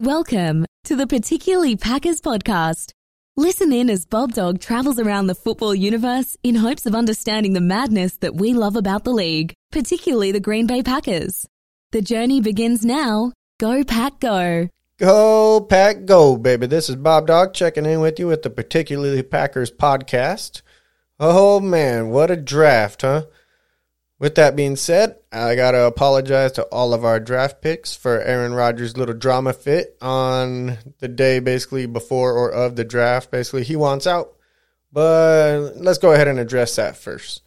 Welcome to the Particularly Packers podcast. Listen in as Bob Dog travels around the football universe in hopes of understanding the madness that we love about the league, particularly the Green Bay Packers. The journey begins now. Go, Pack, go. Go, Pack, go, baby. This is Bob Dog checking in with you at the Particularly Packers podcast. Oh, man, what a draft, huh? With that being said, I got to apologize to all of our draft picks for Aaron Rodgers' little drama fit on the day basically before or of the draft. Basically, he wants out. But let's go ahead and address that first.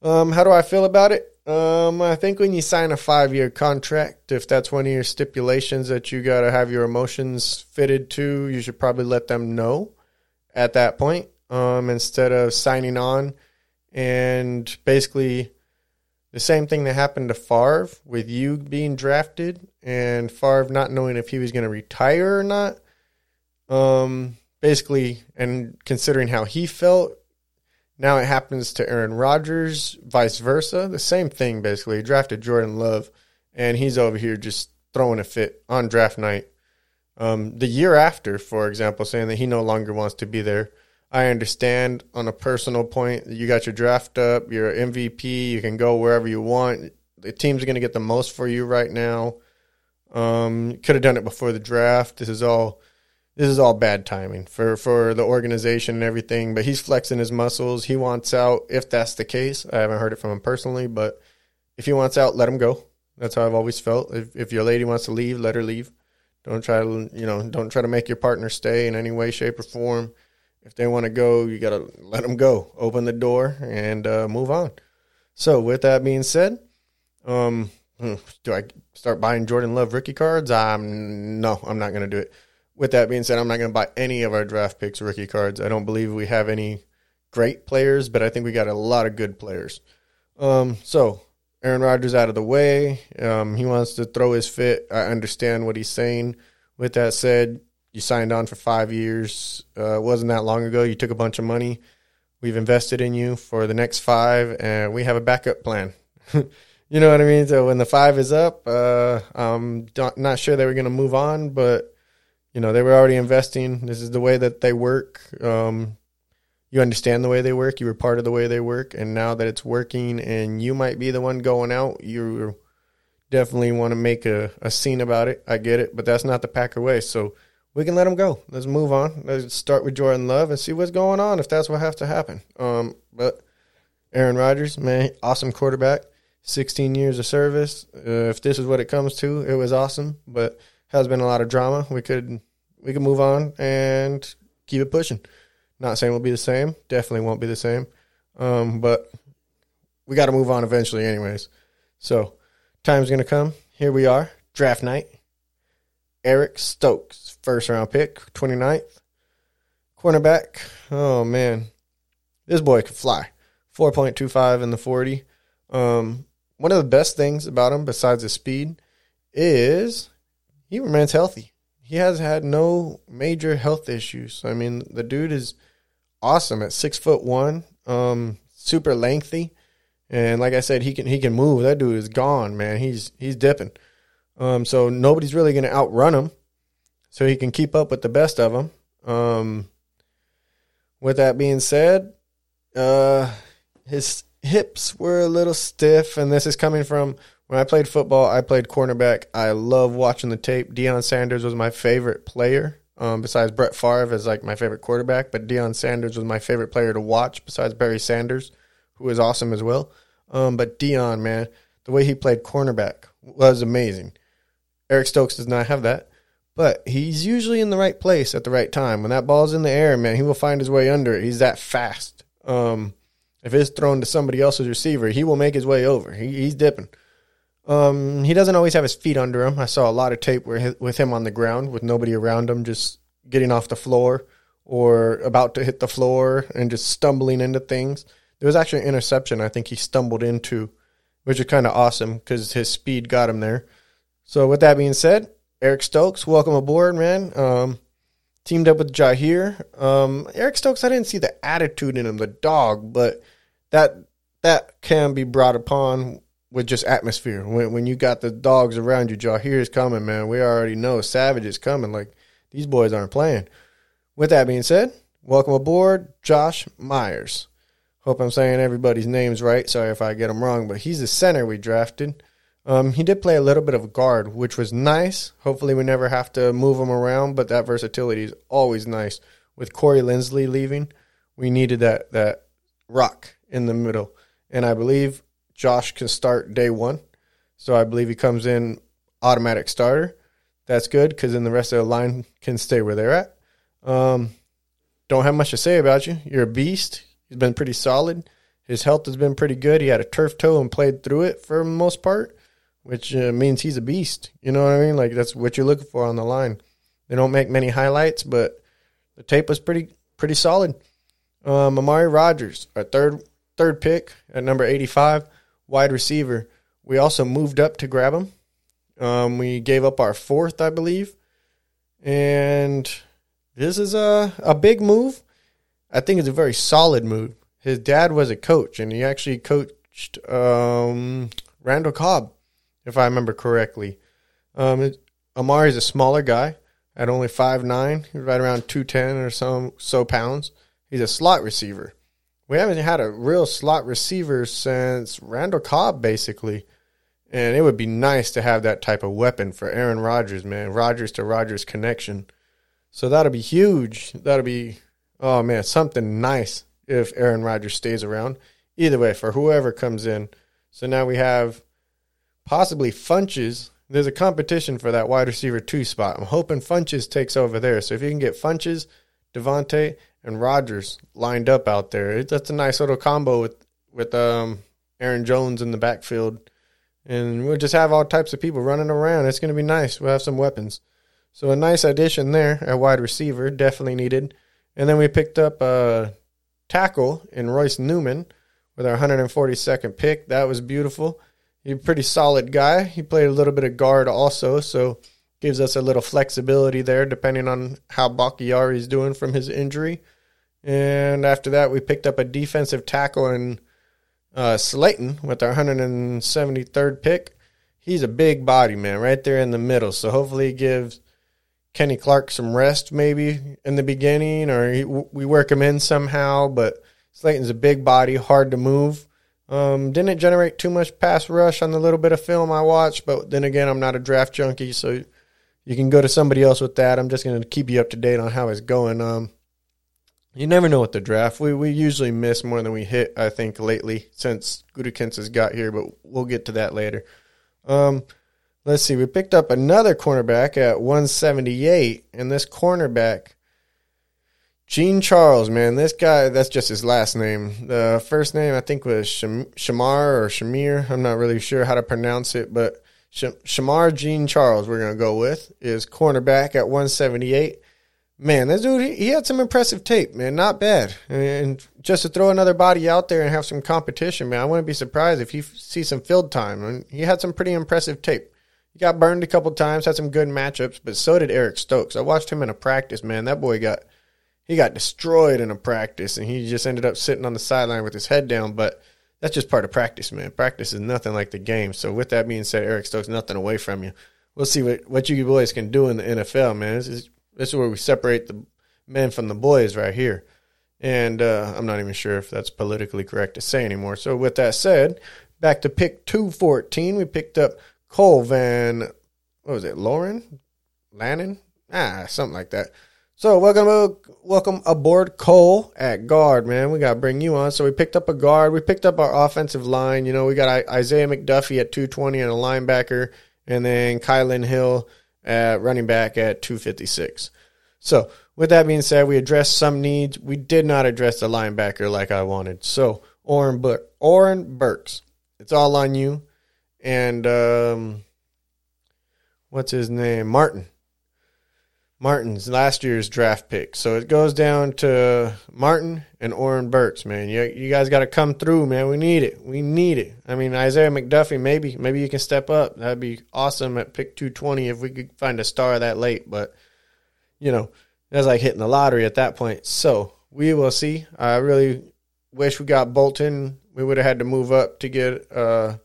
Um, how do I feel about it? Um, I think when you sign a five year contract, if that's one of your stipulations that you got to have your emotions fitted to, you should probably let them know at that point um, instead of signing on and basically the same thing that happened to Favre with you being drafted and Favre not knowing if he was going to retire or not. Um, basically, and considering how he felt, now it happens to Aaron Rodgers, vice versa. The same thing, basically. He drafted Jordan Love, and he's over here just throwing a fit on draft night. Um, the year after, for example, saying that he no longer wants to be there. I understand on a personal point, you got your draft up, you're MVP, you can go wherever you want. The team's going to get the most for you right now. Um, could have done it before the draft. This is all this is all bad timing for for the organization and everything. But he's flexing his muscles. He wants out. If that's the case, I haven't heard it from him personally, but if he wants out, let him go. That's how I've always felt. If if your lady wants to leave, let her leave. Don't try to you know don't try to make your partner stay in any way, shape, or form if they want to go, you got to let them go. Open the door and uh, move on. So, with that being said, um, hmm, do I start buying Jordan Love rookie cards? I'm no, I'm not going to do it. With that being said, I'm not going to buy any of our draft picks rookie cards. I don't believe we have any great players, but I think we got a lot of good players. Um, so Aaron Rodgers out of the way. Um, he wants to throw his fit. I understand what he's saying. With that said, you signed on for five years. Uh, it wasn't that long ago. You took a bunch of money. We've invested in you for the next five, and we have a backup plan. you know what I mean? So when the five is up, uh, I'm not sure they were going to move on, but you know they were already investing. This is the way that they work. Um, you understand the way they work. You were part of the way they work, and now that it's working, and you might be the one going out, you definitely want to make a, a scene about it. I get it, but that's not the Packer way. So we can let him go. Let's move on. Let's start with Jordan Love and see what's going on if that's what has to happen. Um, but Aaron Rodgers, man, awesome quarterback. 16 years of service. Uh, if this is what it comes to, it was awesome, but has been a lot of drama. We could we could move on and keep it pushing. Not saying we'll be the same. Definitely won't be the same. Um, but we got to move on eventually, anyways. So time's gonna come. Here we are, draft night. Eric Stokes, first round pick, 29th. Cornerback, oh man, this boy can fly. 4.25 in the 40. Um, one of the best things about him, besides his speed, is he remains healthy. He has had no major health issues. I mean, the dude is awesome at six foot one, um, super lengthy, and like I said, he can he can move. That dude is gone, man. He's he's dipping. Um, so nobody's really going to outrun him. So he can keep up with the best of them. Um, with that being said, uh, his hips were a little stiff, and this is coming from when I played football. I played cornerback. I love watching the tape. Deion Sanders was my favorite player. Um, besides Brett Favre as like my favorite quarterback, but Deion Sanders was my favorite player to watch. Besides Barry Sanders, who was awesome as well. Um, but Deion, man, the way he played cornerback was amazing. Eric Stokes does not have that, but he's usually in the right place at the right time. When that ball's in the air, man, he will find his way under it. He's that fast. Um, if it's thrown to somebody else's receiver, he will make his way over. He, he's dipping. Um, he doesn't always have his feet under him. I saw a lot of tape where with him on the ground with nobody around him, just getting off the floor or about to hit the floor and just stumbling into things. There was actually an interception I think he stumbled into, which is kind of awesome because his speed got him there. So with that being said, Eric Stokes, welcome aboard, man. Um, teamed up with Jaire. Um, Eric Stokes, I didn't see the attitude in him, the dog, but that that can be brought upon with just atmosphere. When when you got the dogs around you, Jaire is coming, man. We already know Savage is coming. Like these boys aren't playing. With that being said, welcome aboard, Josh Myers. Hope I'm saying everybody's names right. Sorry if I get them wrong, but he's the center we drafted. Um, he did play a little bit of guard, which was nice. Hopefully, we never have to move him around, but that versatility is always nice. With Corey Linsley leaving, we needed that that rock in the middle, and I believe Josh can start day one. So I believe he comes in automatic starter. That's good because then the rest of the line can stay where they're at. Um, don't have much to say about you. You're a beast. He's been pretty solid. His health has been pretty good. He had a turf toe and played through it for the most part, which uh, means he's a beast. You know what I mean? Like that's what you're looking for on the line. They don't make many highlights, but the tape was pretty pretty solid. Um, Amari Rodgers, our third third pick at number 85 wide receiver. We also moved up to grab him. Um, we gave up our fourth, I believe. And this is a, a big move. I think it's a very solid move. His dad was a coach, and he actually coached um, Randall Cobb, if I remember correctly. Um, it, Amari is a smaller guy at only five nine. He's right around 210 or so, so pounds. He's a slot receiver we haven't had a real slot receiver since Randall Cobb, basically. And it would be nice to have that type of weapon for Aaron Rodgers, man. Rodgers to Rodgers connection. So that'll be huge. That'll be, oh man, something nice if Aaron Rodgers stays around. Either way, for whoever comes in. So now we have possibly Funchess. There's a competition for that wide receiver two spot. I'm hoping Funchess takes over there. So if you can get Funchess, Davante, and Rodgers lined up out there. That's a nice little combo with with um, Aaron Jones in the backfield, and we'll just have all types of people running around. It's going to be nice. We'll have some weapons. So a nice addition there at wide receiver, definitely needed. And then we picked up a tackle in Royce Newman with our 142nd pick. That was beautiful. He's a pretty solid guy. He played a little bit of guard also, so gives us a little flexibility there depending on how Bakhtiari is doing from his injury. And after that, we picked up a defensive tackle in uh, Slaton with our 173rd pick. He's a big body, man, right there in the middle. So hopefully he gives Kenny Clark some rest maybe in the beginning or he, we work him in somehow. But Slaton's a big body, hard to move. Um, didn't generate too much pass rush on the little bit of film I watched, but then again, I'm not a draft junkie, so you can go to somebody else with that. I'm just going to keep you up to date on how it's going. Um, you never know with the draft. We we usually miss more than we hit. I think lately since Gutekunst has got here, but we'll get to that later. Um, let's see. We picked up another cornerback at 178, and this cornerback, Jean-Charles, man, this guy. That's just his last name. The first name I think was Shamar or Shamir. I'm not really sure how to pronounce it, but Shamar Jean-Charles. We're gonna go with is cornerback at 178 man, this dude, he, had some impressive tape, man. Not bad. And just to throw another body out there and have some competition, man, I wouldn't be surprised if he see some field time. And he had some pretty impressive tape. He got burned a couple times, had some good matchups, but so did Eric Stokes. I watched him in a practice, man. That boy got he got destroyed in a practice, and he just ended up sitting on the sideline with his head down. But that's just part of practice, man. Practice is nothing like the game. So with that being said, Eric Stokes, nothing away from you. We'll see what, what you boys can do in the NFL, man. This is this is where we separate the men from the boys right here. And uh, I'm not even sure if that's politically correct to say anymore. So, with that said, back to pick 214, we picked up Cole Van, what was it, Lauren? Lannon? Ah, something like that. So, welcome welcome aboard Cole at guard, man. We got to bring you on. So, we picked up a guard. We picked up our offensive line. You know, we got Isaiah McDuffie at 220 and a linebacker, and then Kylan Hill at running back at 256. So, with that being said, we addressed some needs. We did not address the linebacker like I wanted. So, Oren, Bur- Oren Burks, it's all on you. And um, what's his name? Martin. Martin's last year's draft pick. So it goes down to Martin and Oren Burks, man. You, you guys got to come through, man. We need it. We need it. I mean, Isaiah McDuffie, maybe maybe you can step up. That'd be awesome at pick 220 if we could find a star that late. But, you know, that's like hitting the lottery at that point. So we will see. I really wish we got Bolton. We would have had to move up to get uh,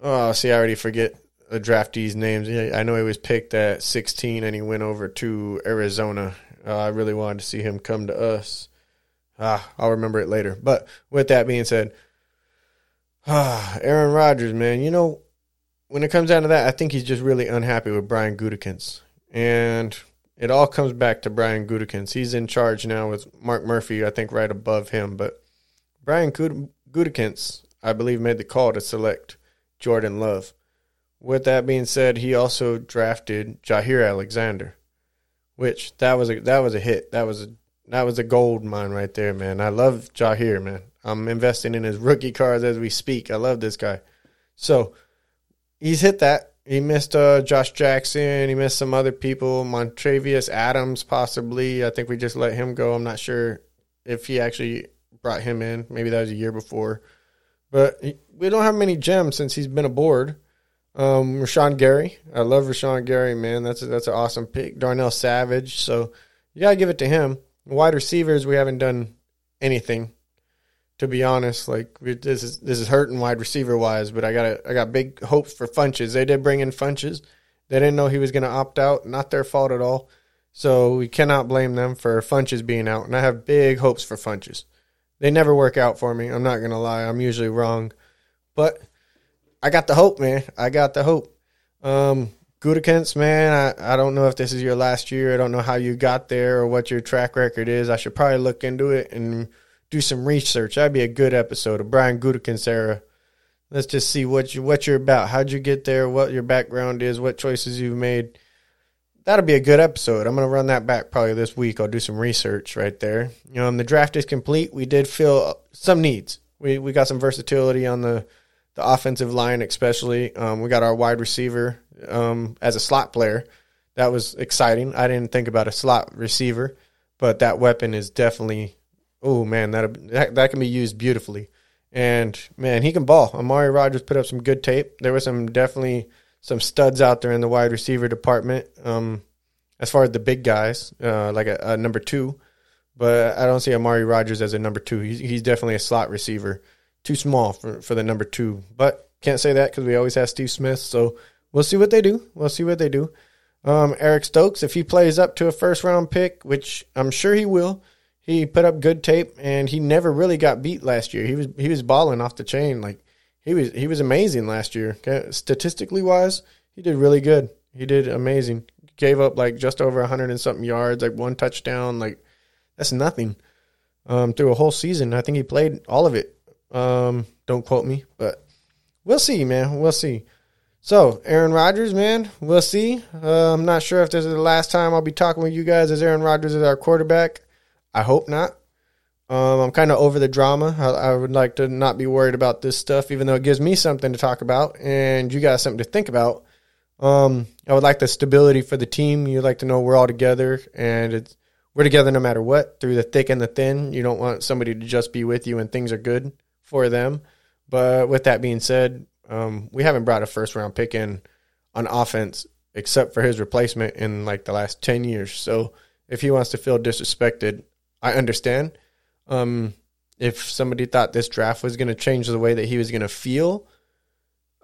Oh, see, I already forget the draftees' names. I know he was picked at 16 and he went over to Arizona. Uh, I really wanted to see him come to us. Ah, I'll remember it later. But with that being said, ah, Aaron Rodgers, man, you know, when it comes down to that, I think he's just really unhappy with Brian Gutekunst. And it all comes back to Brian Gutekunst. He's in charge now with Mark Murphy, I think, right above him. But Brian Gutekunst, I believe, made the call to select Jordan Love. With that being said, he also drafted Jaire Alexander, which that was a that was a hit. That was a that was a gold mine right there, man. I love Jaire, man. I'm investing in his rookie cards as we speak. I love this guy. So he's hit that. He missed uh, Josh Jackson. He missed some other people. Montravius Adams, possibly. I think we just let him go. I'm not sure if he actually brought him in. Maybe that was a year before. But we don't have many gems since he's been aboard. Um, Rashan Gary. I love Rashan Gary, man. That's a, that's an awesome pick. Darnell Savage. So you got to give it to him. Wide receivers, we haven't done anything to be honest. Like we, this is this is hurting wide receiver wise, but I got I got big hopes for Funchess. They did bring in Funchess. They didn't know he was going to opt out. Not their fault at all. So we cannot blame them for Funchess being out. And I have big hopes for Funchess. They never work out for me. I'm not going to lie. I'm usually wrong. But I got the hope, man. I got the hope. Um, Gutekunst, man, I, I don't know if this is your last year. I don't know how you got there or what your track record is. I should probably look into it and – do some research. That'd be a good episode of Brian Gutekunst era. Let's just see what you what you're about. How'd you get there? What your background is? What choices you've made? That'll be a good episode. I'm gonna run that back probably this week. I'll do some research right there. Um, the draft is complete. We did fill some needs. We we got some versatility on the the offensive line, especially. Um, we got our wide receiver um, as a slot player. That was exciting. I didn't think about a slot receiver, but that weapon is definitely oh man, that, that can be used beautifully. And man, he can ball. Amari Rodgers put up some good tape. There were some definitely some studs out there in the wide receiver department. Um, as far as the big guys, uh, like a, a, number two, but I don't see Amari Rodgers as a number two. He's, he's definitely a slot receiver, too small for for the number two. But can't say that because we always have Steve Smith. So we'll see what they do. We'll see what they do. Um, Eric Stokes, if he plays up to a first round pick, which I'm sure he will, he put up good tape and he never really got beat last year. He was he was balling off the chain like he was he was amazing last year. Statistically wise, he did really good. He did amazing. Gave up like just over 100 and something yards, like one touchdown, like that's nothing. Um, through a whole season, I think he played all of it. Um, don't quote me, but we'll see, man. We'll see. So, Aaron Rodgers, man, we'll see. Uh, I'm not sure if this is the last time I'll be talking with you guys as Aaron Rodgers is our quarterback. I hope not. Um, I'm kind of over the drama. I, I, would like to not be worried about this stuff, even though it gives me something to talk about and you got something to think about. Um, I would like the stability for the team. You'd like to know we're all together and it's we're together no matter what, through the thick and the thin. You don't want somebody to just be with you when things are good for them. But with that being said, um, we haven't brought a first round pick in on offense except for his replacement in like the last ten years. So if he wants to feel disrespected, I understand. Um, if somebody thought this draft was going to change the way that he was going to feel,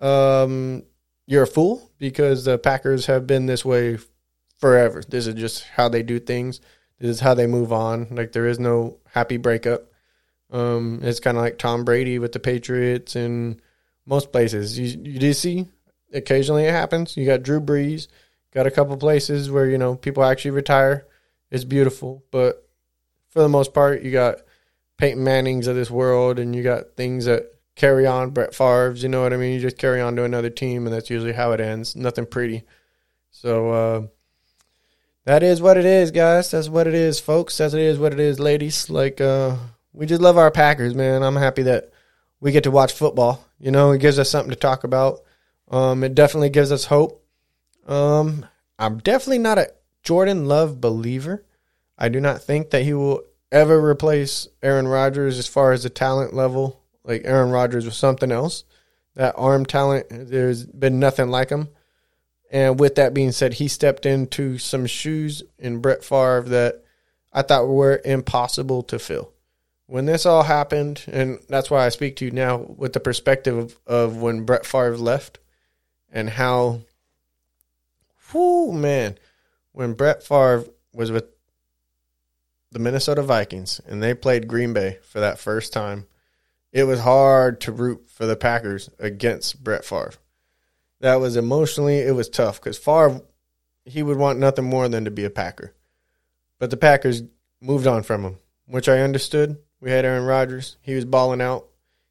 um, you're a fool because the Packers have been this way forever. This is just how they do things. This is how they move on. Like there is no happy breakup. Um, it's kind of like Tom Brady with the Patriots and most places. You, you do see occasionally it happens. You got Drew Brees, got a couple places where you know people actually retire. It's beautiful, but for the most part. You got Peyton Manning's of this world, and you got things that carry on. Brett Favre's, you know what I mean? You just carry on to another team, and that's usually how it ends. Nothing pretty. So uh, that is what it is, guys. That's what it is, folks. That's it is what it is, ladies. Like uh, we just love our Packers, man. I'm happy that we get to watch football. You know, it gives us something to talk about. Um, it definitely gives us hope. Um, I'm definitely not a Jordan Love believer. I do not think that he will ever replace Aaron Rodgers as far as the talent level. Like Aaron Rodgers was something else. That arm talent, there's been nothing like him. And with that being said, he stepped into some shoes in Brett Favre that I thought were impossible to fill. When this all happened, and that's why I speak to you now with the perspective of, of when Brett Favre left and how, whoo, man, when Brett Favre was with the Minnesota Vikings and they played Green Bay for that first time, it was hard to root for the Packers against Brett Favre. That was emotionally, it was tough because Favre, he would want nothing more than to be a Packer. But the Packers moved on from him, which I understood. We had Aaron Rodgers. He was balling out.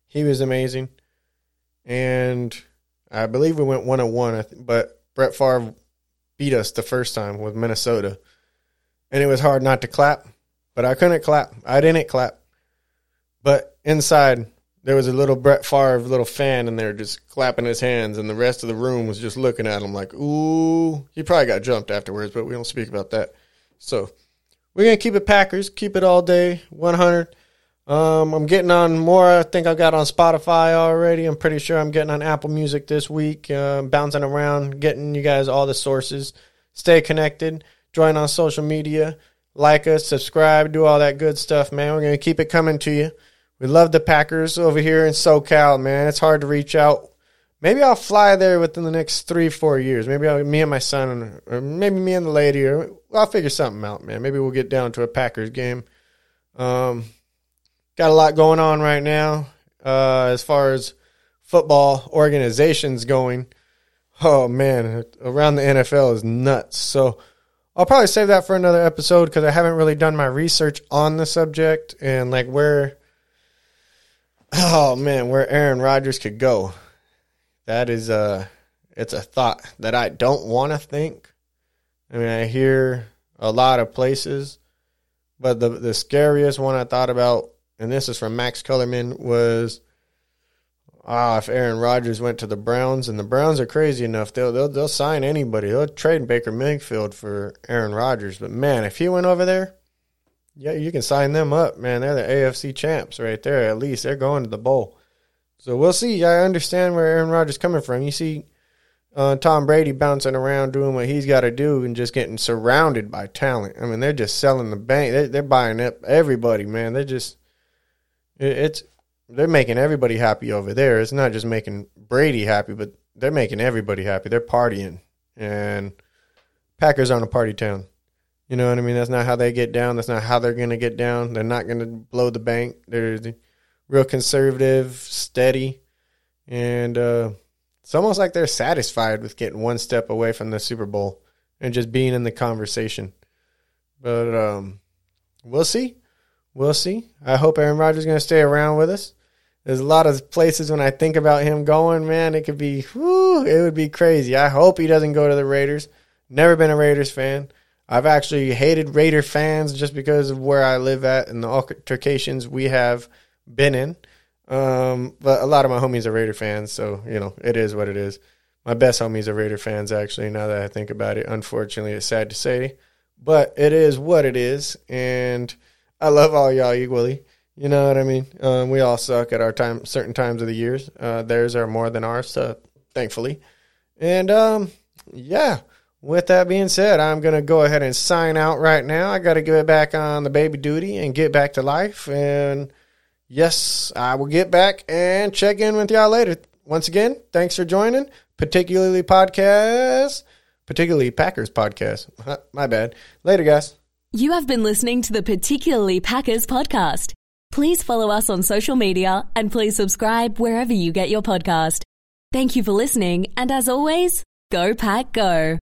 He was amazing. And I believe we went one on one, but Brett Favre beat us the first time with Minnesota. And it was hard not to clap, but I couldn't clap. I didn't clap. But inside, there was a little Brett Favre little fan in there just clapping his hands, and the rest of the room was just looking at him like, ooh. He probably got jumped afterwards, but we don't speak about that. So we're going to keep it Packers, keep it all day, 100. Um, I'm getting on more. I think I've got on Spotify already. I'm pretty sure I'm getting on Apple Music this week. Uh, bouncing around, getting you guys all the sources. Stay connected. Join on social media. Like us, subscribe, do all that good stuff, man. We're gonna keep it coming to you. We love the Packers over here in SoCal, man. It's hard to reach out. Maybe I'll fly there within the next three, four years. Maybe I'll, me and my son, or maybe me and the lady, or I'll figure something out, man. Maybe we'll get down to a Packers game. Um, got a lot going on right now uh, as far as football organizations going. Oh man, around the NFL is nuts. So I'll probably save that for another episode because I haven't really done my research on the subject and like where. Oh man, where Aaron Rodgers could go. That is a, it's a thought that I don't want to think. I mean, I hear a lot of places, but the the scariest one I thought about and this is from Max Kellerman, was ah, if Aaron Rodgers went to the Browns, and the Browns are crazy enough, they'll they'll, they'll sign anybody. They'll trade Baker Mayfield for Aaron Rodgers. But man, if he went over there, yeah, you can sign them up, man. They're the AFC champs right there. At least they're going to the bowl. So we'll see. I understand where Aaron Rodgers coming from. You see uh, Tom Brady bouncing around doing what he's got to do and just getting surrounded by talent. I mean, they're just selling the bank. They're, they're buying up everybody, man. They're just it's they're making everybody happy over there. It's not just making Brady happy, but they're making everybody happy. They're partying, and Packers aren't a party town. You know what I mean? That's not how they get down. That's not how they're going to get down. They're not going to blow the bank. They're real conservative, steady, and uh, it's almost like they're satisfied with getting one step away from the Super Bowl and just being in the conversation. But um, we'll see we'll see. I hope Aaron Rodgers is going to stay around with us. There's a lot of places when I think about him going, man, it could be, whew, it would be crazy. I hope he doesn't go to the Raiders. Never been a Raiders fan. I've actually hated Raider fans just because of where I live at and the altercations we have been in. Um, but a lot of my homies are Raider fans, so you know it is what it is. My best homies are Raider fans, actually. Now that I think about it, unfortunately, it's sad to say, but it is what it is, and I love all y'all equally. You know what I mean? Um, we all suck at our time, certain times of the years. Uh, theirs are more than ours, thankfully. And um, yeah, with that being said, I'm gonna go ahead and sign out right now. I got to get back on the baby duty and get back to life. And yes, I will get back and check in with y'all later. Once again, thanks for joining, particularly podcast, particularly Packers podcast. My bad. Later, guys. You have been listening to the Particularly Packers podcast. Please follow us on social media and please subscribe wherever you get your podcast. Thank you for listening, and as always, go Pack Go.